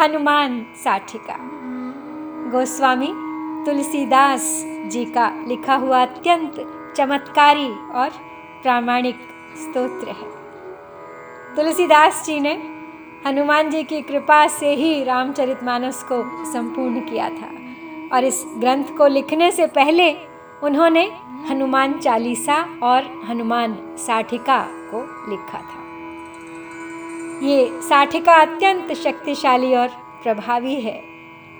हनुमान साठिका। गोस्वामी तुलसीदास जी का लिखा हुआ अत्यंत चमत्कारी और प्रामाणिक स्तोत्र है। तुलसीदास जी ने हनुमान जी की कृपा से ही रामचरितमानस को संपूर्ण किया था और इस ग्रंथ को लिखने से पहले उन्होंने हनुमान चालीसा और हनुमान साठिका को लिखा था। ये साठिका अत्यंत शक्तिशाली और प्रभावी है,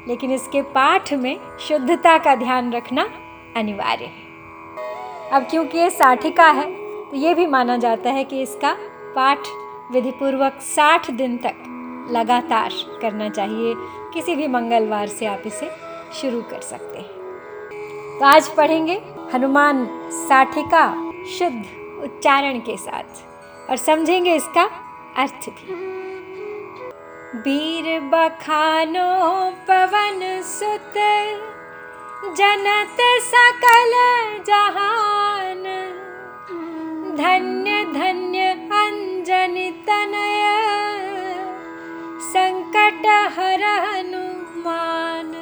लेकिन इसके पाठ में शुद्धता का ध्यान रखना अनिवार्य है। अब क्योंकि ये साठिका है तो ये भी माना जाता है कि इसका पाठ विधिपूर्वक साठ दिन तक लगातार करना चाहिए। किसी भी मंगलवार से आप इसे शुरू कर सकते हैं। तो आज पढ़ेंगे हनुमान साठिका शुद्ध उच्चारण के साथ और समझेंगे इसका अर्थ भी वीर बखानो पवन सुत, जनत सकल जहान। धन्य धन्य अंजनि तनय, संकट हर हनुमान।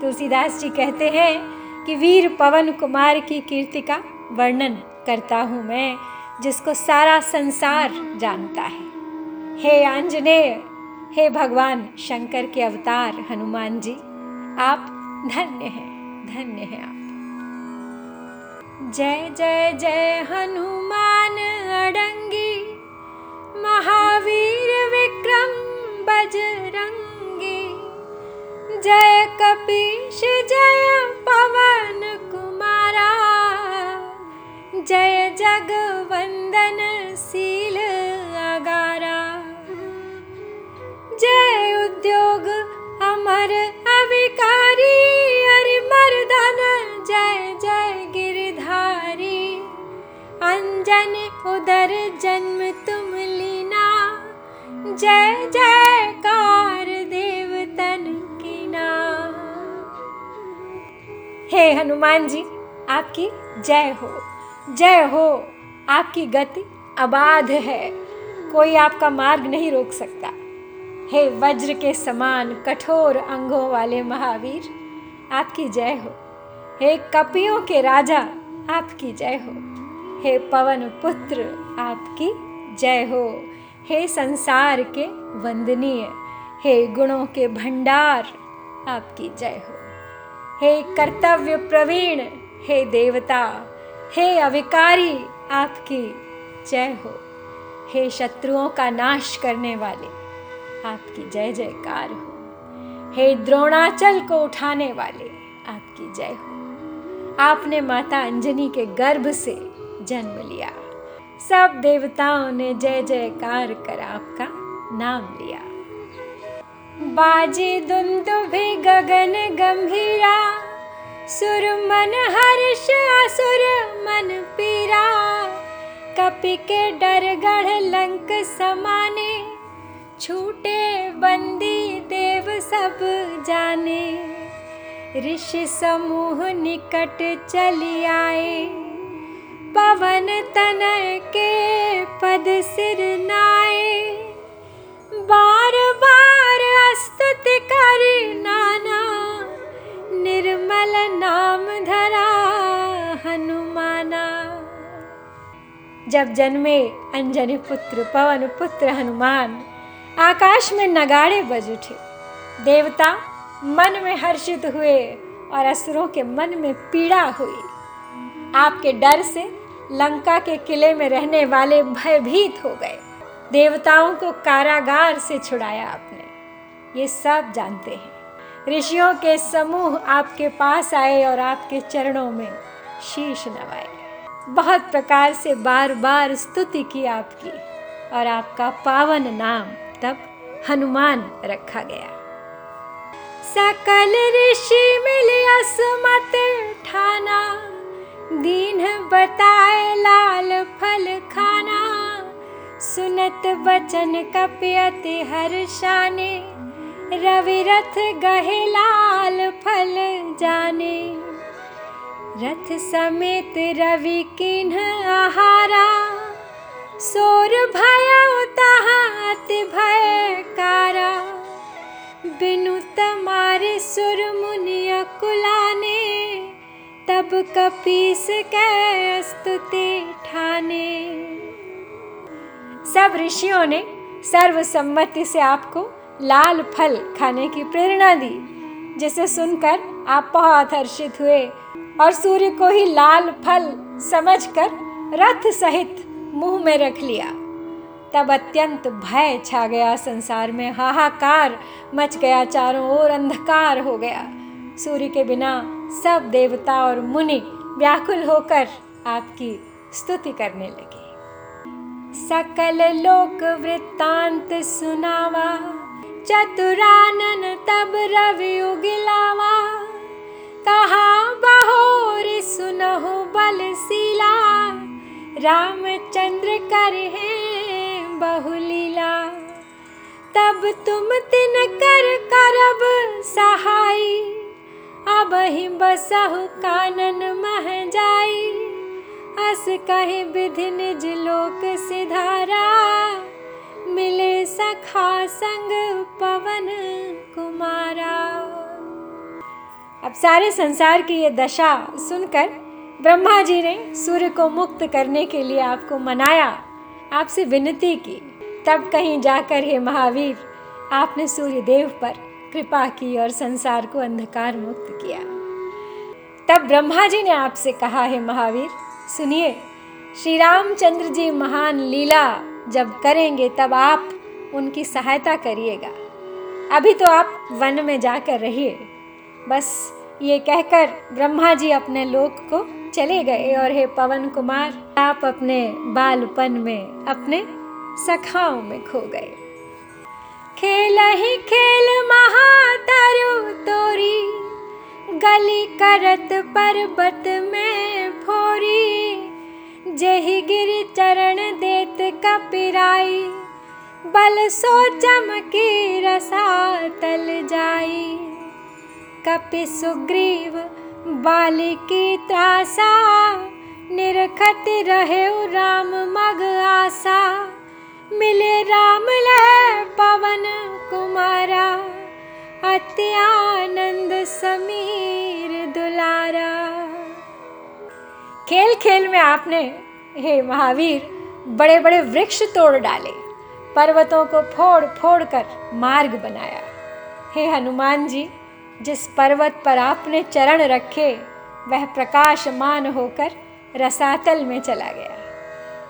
तुलसीदास जी कहते हैं कि वीर पवन कुमार की कीर्ति का वर्णन करता हूँ मैं। जिसको सारा संसार जानता है। हे आंजनेय, हे भगवान शंकर के अवतार, हनुमान जी, आप धन्य हैं धन्य हैं आप। जय जय जय हनुमान अडंगी, महावीर विक्रम बजरंगी। जय कपीश, जय पवन जय जग जगवंदन शील अगारा जय उद्योग अमर अविकारी हरि मर्दन जय जय गिरधारी। अंजन उदर जन्म तुम लीना, जय जयकार देवतन की ना हे हनुमान जी, आपकी जय हो। जय हो, आपकी गति अबाध है। कोई आपका मार्ग नहीं रोक सकता। हे वज्र के समान कठोर अंगों वाले महावीर, आपकी जय हो। हे कपियों के राजा, आपकी जय हो। हे पवन पुत्र, आपकी जय हो। हे संसार के वंदनीय, हे गुणों के भंडार, आपकी जय हो। हे कर्तव्य प्रवीण, हे देवता हे अविकारी, आपकी जय हो। हे शत्रुओं का नाश करने वाले, आपकी जय जयकार हो। हे द्रोणाचल को उठाने वाले, आपकी जय हो। आपने माता अंजनी के गर्भ से जन्म लिया। सब देवताओं ने जय जयकार कर आपका नाम लिया। बाजे दुंदुभि गगन गंभीरा सुर मन हर्ष असुर मन पीरा। कपि के डर गढ़ लंक समाने छूटे बंदी देव सब जाने। ऋषि समूह निकट चली आए। पवन तनय के पद सिर नाए। बार बार स्तुति कर नाना निर्मल नाम धरा हनुमाना। जब जन्मे अंजनी पुत्र, पवन पुत्र हनुमान, आकाश में नगाड़े बज उठे। देवता मन में हर्षित हुए और असुरों के मन में पीड़ा हुई। आपके डर से लंका के किले में रहने वाले भयभीत हो गए। देवताओं को कारागार से छुड़ाया आपने। ये सब जानते हैं। ऋषियों के समूह आपके पास आए और आपके चरणों में शीश नवाए। बहुत प्रकार से बार बार स्तुति की आपकी और आपका पावन नाम तब हनुमान रखा गया। सकल ऋषि मिले असमत ठाना, दीन बताए लाल फल खाना, सुनत बचन कपियति हर्षाने रवि रथ गहे लाल फल जाने। रथ समेत रवि किन्ह आहारा। सोर भय उतहाति भय कारा। बिनु तमारे सुर मुनिय कुलाने तब कपीस कैस्तुते ठाने। सब ऋषियों ने सर्वसम्मति से आपको लाल फल खाने की प्रेरणा दी, जिसे सुनकर आप बहुत हर्षित हुए और सूर्य को ही लाल फल समझकर रथ सहित मुँह में रख लिया। तब अत्यंत भय छा गया, संसार में हाहाकार मच गया, चारों ओर अंधकार हो गया। सूर्य के बिना सब देवता और मुनि व्याकुल होकर आपकी स्तुति करने लगे। सकल लोक वृत्तांत सुनावा। चतुरानन तब रवि उगिलावा। कहा, बहोर सुनहो बलशीला। रामचंद्र कर है बहुलीला। तब तुम तिन कर करब सहाय अब ही बसहु कानन मह जाई। अस कहे, विधि निज लोक सिधारा। मिले सखा संग अब सारे संसार की ये दशा सुनकर ब्रह्मा जी ने सूर्य को मुक्त करने के लिए आपको मनाया, आपसे विनती की। तब कहीं जाकर हे महावीर, आपने सूर्य देव पर कृपा की और संसार को अंधकार मुक्त किया। तब ब्रह्मा जी ने आपसे कहा, है महावीर, सुनिए श्री रामचंद्र जी महान लीला जब करेंगे तब आप उनकी सहायता करिएगा। अभी तो आप वन में जाकर रहिए, बस ये कहकर ब्रह्मा जी अपने लोक को चले गए और हे पवन कुमार, आप अपने बालपन में अपने सखाओं में खो गए। खेल ही खेल महातरु तोरी, गली करत पर्वत में फोरी। जही गिर चरण देत कपिराई, बल सो चमकी रसा तल जाई। कपि सुग्रीव बालिकी त्रासा, निरखत रहे राम मग आशा मिले राम लय पवन कुमारा, अति आनंद समीर दुलारा। खेल खेल में आपने हे महावीर बड़े बड़े वृक्ष तोड़ डाले, पर्वतों को फोड़ फोड़ कर मार्ग बनाया। हे हनुमान जी जिस पर्वत पर आपने चरण रखे, वह प्रकाशमान होकर रसातल में चला गया।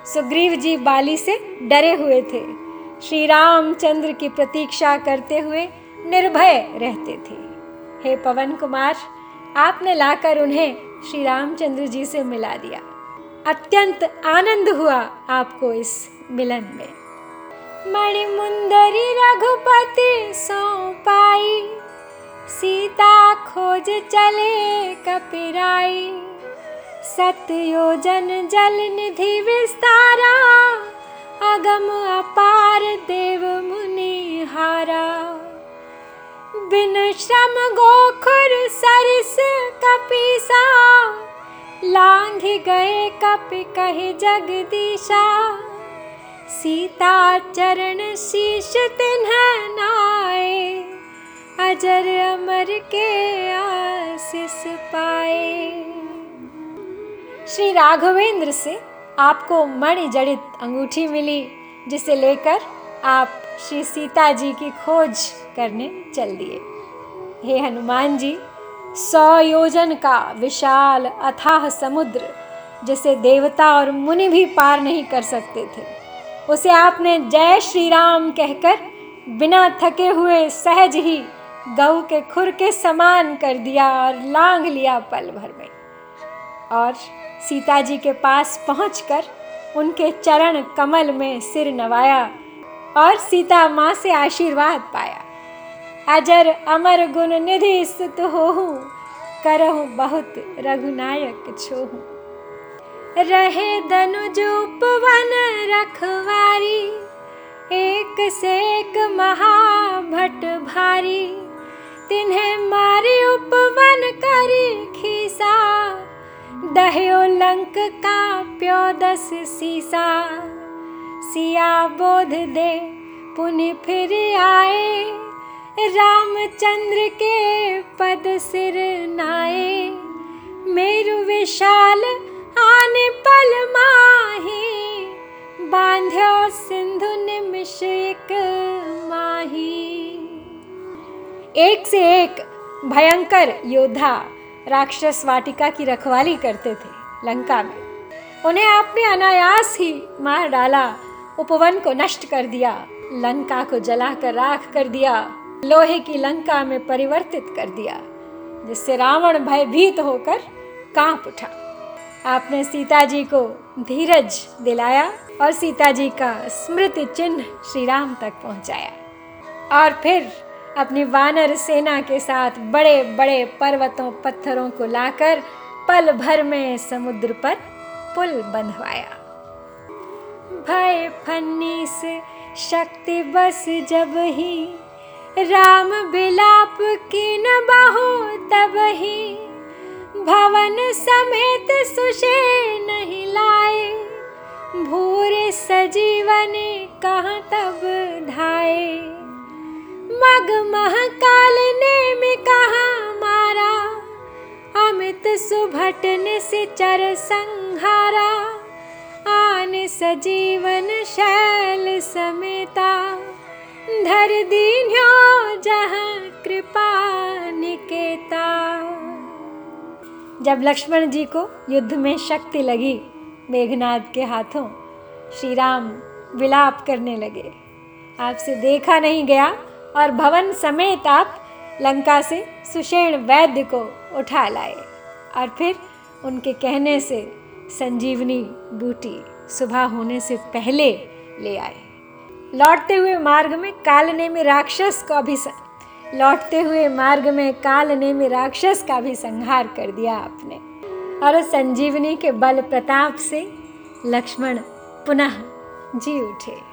सुग्रीव जी बाली से डरे हुए थे। श्री रामचंद्र की प्रतीक्षा करते हुए निर्भय रहते थे। हे पवन कुमार, आपने लाकर उन्हें श्री रामचंद्र जी से मिला दिया। अत्यंत आनंद हुआ आपको इस मिलन में। मणिमुंदरी रघुपति सो पाई सीता खोज चले कपिराई। सतयोजन जल निधि विस्तारा अगम अपार देव मुनि हारा। बिन श्रम गोखुर सरिस गए कपि कहे जगदीशा। सीता चरण शीश तिन्ह नाए अजर अमर के आशीष पाए। श्री राघवेंद्र से आपको मणि जड़ित अंगूठी मिली, जिसे लेकर आप श्री सीता जी की खोज करने चल दिए। हे हनुमान जी सौ योजन का विशाल अथाह समुद्र, जिसे देवता और मुनि भी पार नहीं कर सकते थे, उसे आपने जय श्री राम कहकर बिना थके हुए सहज ही गऊ के खुर के समान कर दिया और लांग लिया पल भर में। और सीता जी के पास पहुंचकर उनके चरण कमल में सिर नवाया और सीता माँ से आशीर्वाद पाया। अजर अमर गुण निधि स्तुत होहू, करहु बहुत रघुनायक छोहू। रहे दनुजूप वन रखवारी, एक से एक महाभट भारी। तिन्हें मारे उपवन करी खीसा। दह्यो लंक का प्यो दस सीसा। सिया बोध दे, पुनि फिर आए। रामचंद्र के पद सिर नाए। मेरु विशाल आने पल माही। बांध्यो सिंधु निमिष एक एक से एक भयंकर योद्धा राक्षस वाटिका की रखवाली करते थे लंका में। उन्हें आपने अनायास ही मार डाला, उपवन को नष्ट कर दिया, लंका को जलाकर राख कर दिया, लोहे की लंका में परिवर्तित कर दिया, जिससे रावण भयभीत होकर काँप उठा। आपने सीता जी को धीरज दिलाया और सीता जी का स्मृति चिन्ह श्री राम तक पहुँचाया। और फिर अपनी वानर सेना के साथ बड़े बड़े पर्वतों, पत्थरों को लाकर पल भर में समुद्र पर पुल बंधवाया। भय फन्नी से शक्ति बस जब ही, राम बिलाप की न बाहो तब ही, भवन समेत सुशे नहीं लाए, भूरे सजीवन कहाँ तब धाए। मग महाकाल ने में कहा, मारा, अमित सुभटन से चर संहारा, आन सजीवन शैल समेता। धर दीन्यो जहाँ कृपा निकेता। जब लक्ष्मण जी को युद्ध में शक्ति लगी, मेघनाद के हाथों श्री राम विलाप करने लगे। आपसे देखा नहीं गया और भवन समेत आप लंका से सुषेण वैद्य को उठा लाए और फिर उनके कहने से संजीवनी बूटी सुबह होने से पहले ले आए। लौटते हुए मार्ग में कालने में राक्षस को भी लौटते हुए मार्ग में कालने में राक्षस का भी संहार कर दिया आपने। और उस संजीवनी के बल प्रताप से लक्ष्मण पुनः जी उठे।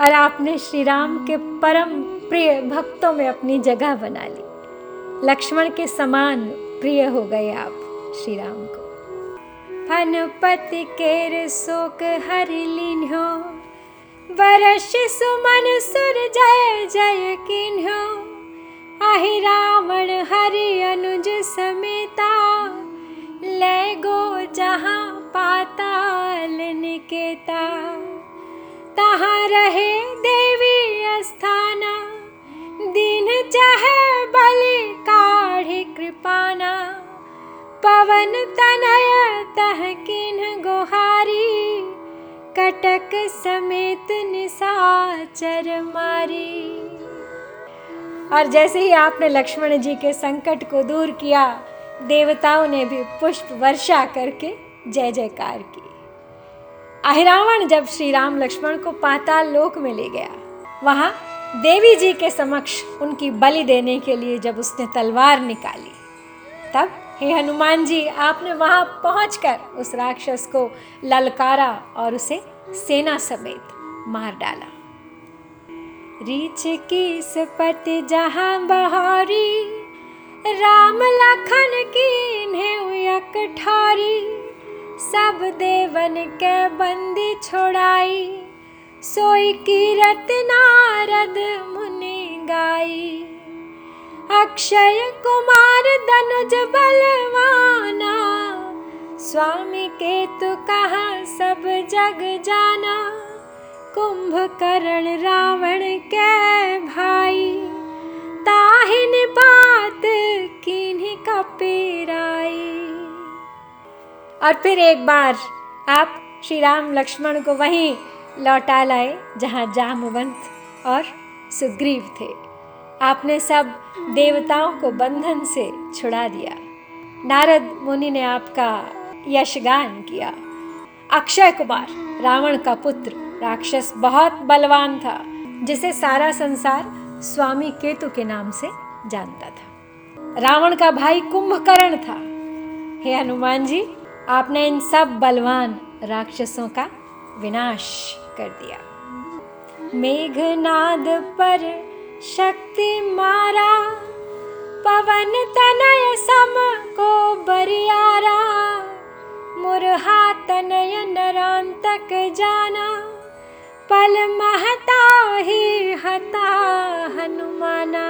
और आपने श्री राम के परम प्रिय भक्तों में अपनी जगह बना ली। लक्ष्मण के समान प्रिय हो गए आप श्री राम को। फनपति केर शोक हरि लिन्हो बरस सुमन सुर जय जय किन्हो आहि रावण हरि अनुज समेता, ले गो जहाँ पाताल निकेता। तहाँ रहे देवी स्थाना दिन चाहे बलि काढ़ी कृपाना। पवन तनय तह किन्ह गोहारी। कटक समेत निशाचर मारी। और जैसे ही आपने लक्ष्मण जी के संकट को दूर किया, देवताओं ने भी पुष्प वर्षा करके जय जयकार की। अहिरावण जब श्री राम लक्ष्मण को पाताल लोक में ले गया, वहाँ देवी जी के समक्ष उनकी बलि देने के लिए जब उसने तलवार निकाली, तब हे हनुमान जी, आपने वहाँ पहुंचकर उस राक्षस को ललकारा और उसे सेना समेत मार डाला। रीछ की सपति जहाँ बहारी, राम लखन की ठारी सब देवन के बंदी छोड़ाई। सोई कीरत नारद मुनि गाई। अक्षय कुमार दनुज बलवाना। स्वामी के तु कहा सब जग जाना। कुंभकर्ण रावण के भाई। ताहिन बात किन्हीं कपीराई। और फिर एक बार आप श्री राम लक्ष्मण को वहीं लौटा लाए, जहाँ जामवंत और सुग्रीव थे। आपने सब देवताओं को बंधन से छुड़ा दिया। नारद मुनि ने आपका यशगान किया। अक्षय कुमार, रावण का पुत्र, राक्षस बहुत बलवान था, जिसे सारा संसार स्वामी केतु के नाम से जानता था। रावण का भाई कुंभकर्ण था। हे हनुमान जी आपने इन सब बलवान राक्षसों का विनाश कर दिया। मेघनाद पर शक्ति मारा, पवन तनय सम को बरियारा मुरहा तनय नरांतक जाना, पल महता ही हता हनुमाना।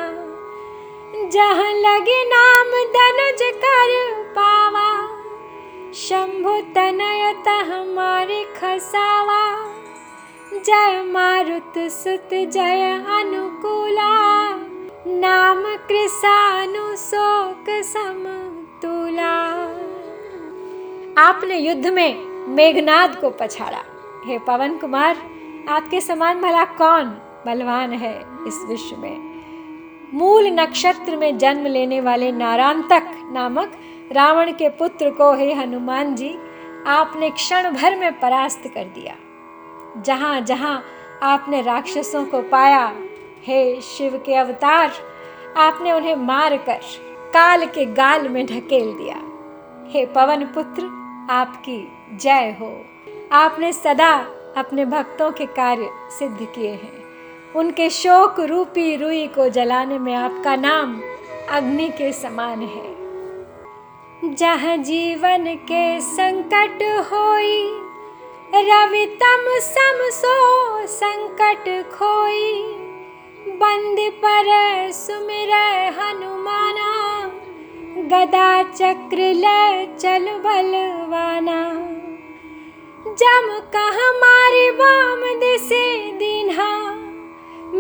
जहाँ लगे नाम दनुज कर पावा शंभु तनयत हमारे खसावा। जय मारुत सुत, जय अनुकूला। नाम कृषानु शोक समतुला। आपने युद्ध में मेघनाद को पछाड़ा। हे पवन कुमार, आपके समान भला कौन बलवान है इस विश्व में? मूल नक्षत्र में जन्म लेने वाले नारांतक नामक रावण के पुत्र को हे हनुमान जी, आपने क्षण भर में परास्त कर दिया। जहाँ जहाँ आपने राक्षसों को पाया, हे शिव के अवतार, आपने उन्हें मार कर काल के गाल में ढकेल दिया। हे पवन पुत्र, आपकी जय हो। आपने सदा अपने भक्तों के कार्य सिद्ध किए हैं। उनके शोक रूपी रुई को जलाने में आपका नाम अग्नि के समान है। जहाँ जीवन के संकट होई, रवि तम सम सो संकट खोई। बंद पर सुमिर हनुमाना, गदा चक्र ले चल बलवाना। जम कह मारे वाम दिसे दीन्हा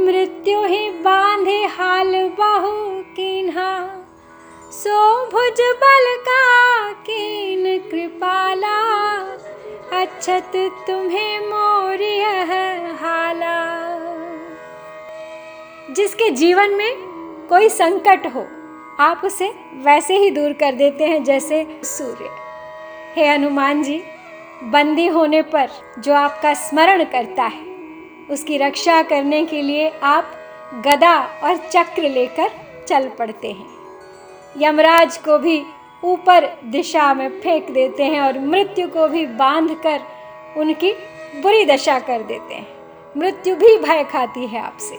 मृत्यु ही बांधे हाल बहु किन्हा। सो भुज बल का कीन कृपाला। अच्छत तुम्हें मोरिय हाला। जिसके जीवन में कोई संकट हो, आप उसे वैसे ही दूर कर देते हैं जैसे सूर्य। हे हनुमान जी, बंदी होने पर जो आपका स्मरण करता है उसकी रक्षा करने के लिए आप गदा और चक्र लेकर चल पड़ते हैं। यमराज को भी ऊपर दिशा में फेंक देते हैं और मृत्यु को भी बाँध कर उनकी बुरी दशा कर देते हैं। मृत्यु भी भय खाती है आपसे।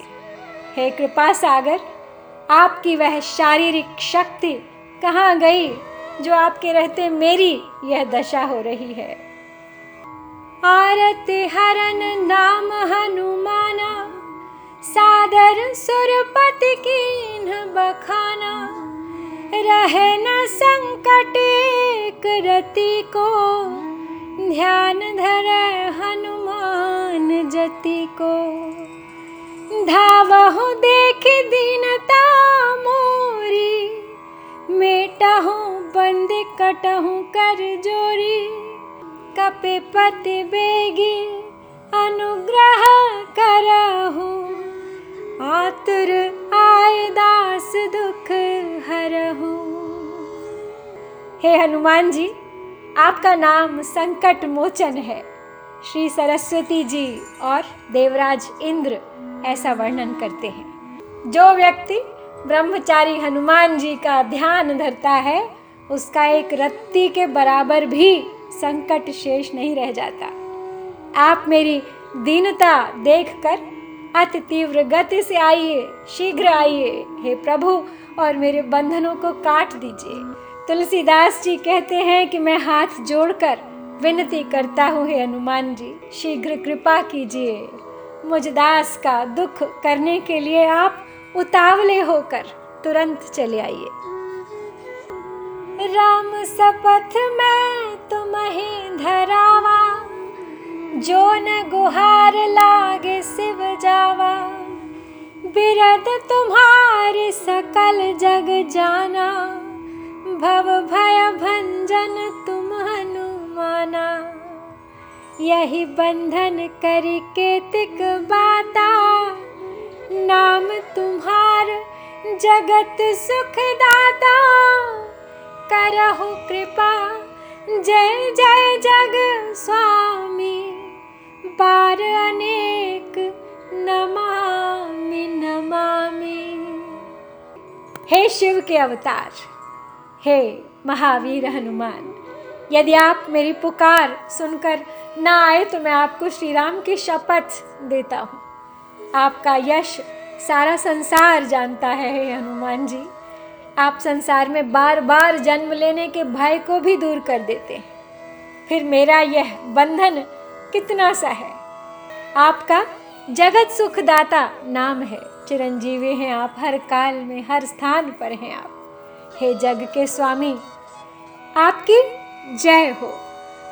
हे कृपा सागर, आपकी वह शारीरिक शक्ति कहाँ गई जो आपके रहते मेरी यह दशा हो रही है? आरती हरन नाम हनुमाना, सादर सुरपति कीन बखाना। रहे न संकट एक रति को, ध्यान धर हनुमान जति को। धावहु देख दीनता मोरी, मेटहु बंद कटहु कर जोरी। कपे पति बेगी अनुग्रह करहु। आतुर आय दास दुख हरहु। हे हनुमान जी, आपका नाम संकट मोचन है। श्री सरस्वती जी और देवराज इंद्र ऐसा वर्णन करते हैं। जो व्यक्ति ब्रह्मचारी हनुमान जी का ध्यान धरता है, उसका एक रत्ती के बराबर भी संकट शेष नहीं रह जाता। आप मेरी दीनता देखकर अति तीव्र गति से आइए, शीघ्र आइए। हे प्रभु, और मेरे बंधनों को काट दीजिए। तुलसीदास जी कहते हैं कि मैं हाथ जोड़कर विनती करता हूँ, हे हनुमान जी, शीघ्र कृपा कीजिए। मुझ दास का दुख करने के लिए आप उतावले होकर तुरंत चले आइए। राम सपथ में तुम ही धरावा जो न गुहार लागे शिव जावा। बिरद तुम्हारी सकल जग जाना भव भय भंजन तुम हनुमाना। यही बंधन करी केतिक बाता नाम तुम्हार जगत सुखदाता करहु कृपा। जय जय जग स्वामी। बार अनेक नमामि नमामि। हे शिव के अवतार, हे महावीर हनुमान, यदि आप मेरी पुकार सुनकर ना आए तो मैं आपको श्री राम की शपथ देता हूँ। आपका यश सारा संसार जानता है, हे हनुमान जी। आप संसार में बार बार जन्म लेने के भय को भी दूर कर देते हैं। फिर मेरा यह बंधन कितना सा है? आपका जगत सुखदाता नाम है। चिरंजीवी हैं आप, हर काल में, हर स्थान पर हैं आप। हे जग के स्वामी, आपकी जय हो।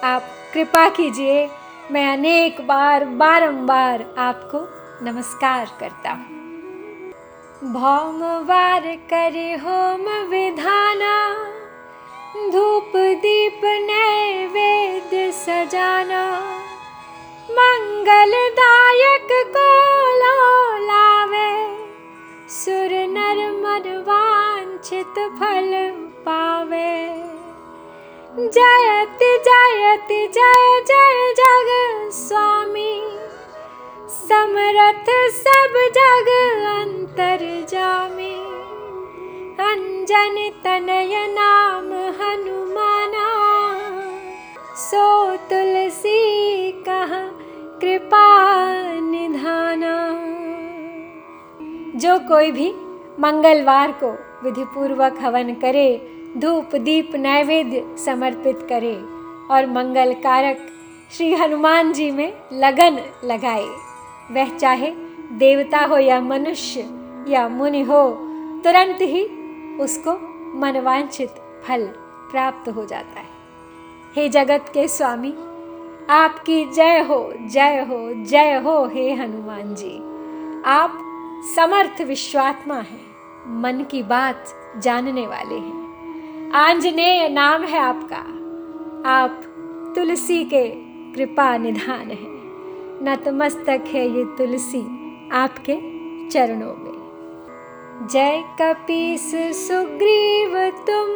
आप कृपा कीजिए, मैं अनेक बार, बारंबार आपको नमस्कार करता हूँ। भौम वार करे होम विधाना धूप दीप नैवेद्य सजाना। मंगलदायक को लावे सुर नर मन वांछित फल पावे। जयति जयति जय जय जग स्वामी समरथ सब जग अंतर जामी। अंजन तनय नाम हनुमाना। सो तुलसी कहा कृपा निधाना। जो कोई भी मंगलवार को विधिपूर्वक हवन करे, धूप दीप नैवेद्य समर्पित करे और मंगल कारक श्री हनुमान जी में लगन लगाए। वह चाहे देवता हो या मनुष्य या मुनि हो, तुरंत ही उसको मनवांछित फल प्राप्त हो जाता है। हे जगत के स्वामी, आपकी जय हो जय हो जय हो, हे हनुमान जी। आप समर्थ विश्वात्मा हैं, मन की बात जानने वाले हैं। आंजनेय नाम है आपका। आप तुलसी के कृपा निधान है। नतमस्तक है ये तुलसी आपके चरणों में। जय कपीस सुग्रीव तुम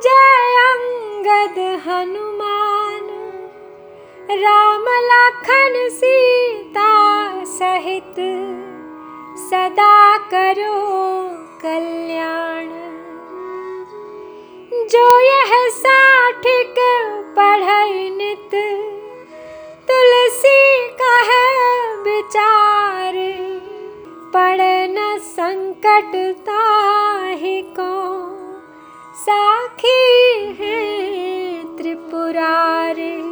जय अंगद हनुमान। राम लखन सीता सहित सदा करो कल्याण। जो यह पढ़ई नित तुलसी का है विचार पड़े न संकट ताहि को साखी है त्रिपुरारी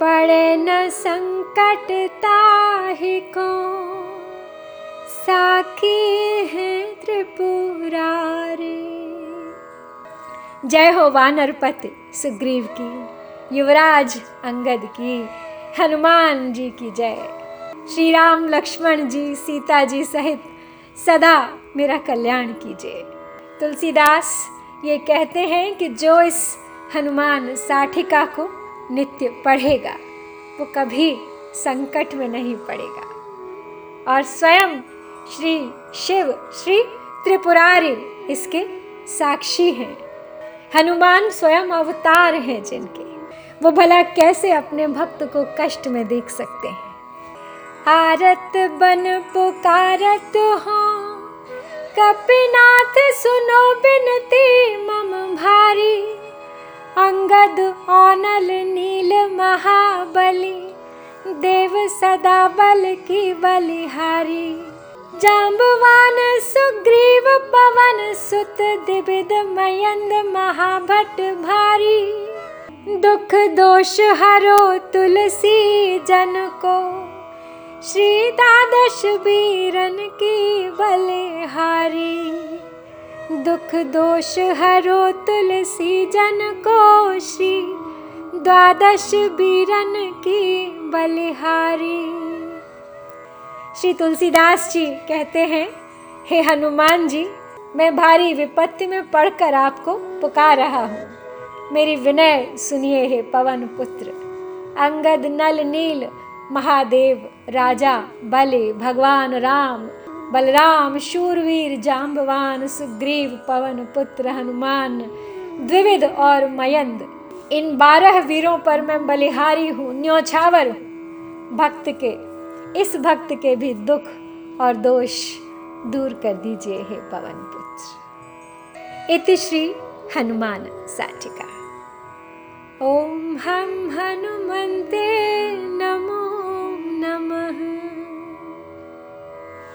पड़े न संकट ताहि को साखी है त्रिपुरारी। जय हो वानरपति सुग्रीव की। युवराज अंगद की, हनुमान जी की जय। श्री राम लक्ष्मण जी, सीता जी सहित सदा मेरा कल्याण कीजिए। तुलसीदास, ये कहते हैं कि जो इस हनुमान साठिका को नित्य पढ़ेगा, वो कभी संकट में नहीं पड़ेगा। और स्वयं श्री शिव, श्री त्रिपुरारी इसके साक्षी हैं। हनुमान स्वयं अवतार हैं जिनके। वो भला कैसे अपने भक्त को कष्ट में देख सकते हैं? आरत बन पुकारत हो, कपिनाथ सुनो बिनती, मम भारी, अंगद ओनल नील महाबली, देव सदा बल की बलिहारी। जाम्बवान सुग्रीव पवन सुत दिविद मयंद महाभट भारी। दुख दोष हरो तुलसी जन को। श्री द्वादश बीरन की बलिहारी दुख दोष हरो तुलसी जन को। श्री द्वादश बीरन की बलिहारी श्री तुलसीदास जी कहते हैं, हे हनुमान जी, मैं भारी विपत्ति में पढ़कर आपको पुकार रहा हूँ। मेरी विनय सुनिए हे पवन पुत्र। अंगद नल नील, महादेव, राजा, बलि, भगवान राम, बलराम, शूरवीर जाम्बवान सुग्रीव, पवन पुत्र, हनुमान द्विविध और मयंद। इन बारह वीरों पर मैं बलिहारी हूँ, न्योछावर हूँ। भक्त के, इस भक्त के भी दुख और दोष दूर कर दीजिए हे पवन पुत्र। इति श्री हनुमान साटिका। ॐ हं हनुमन्ते नमो नमः।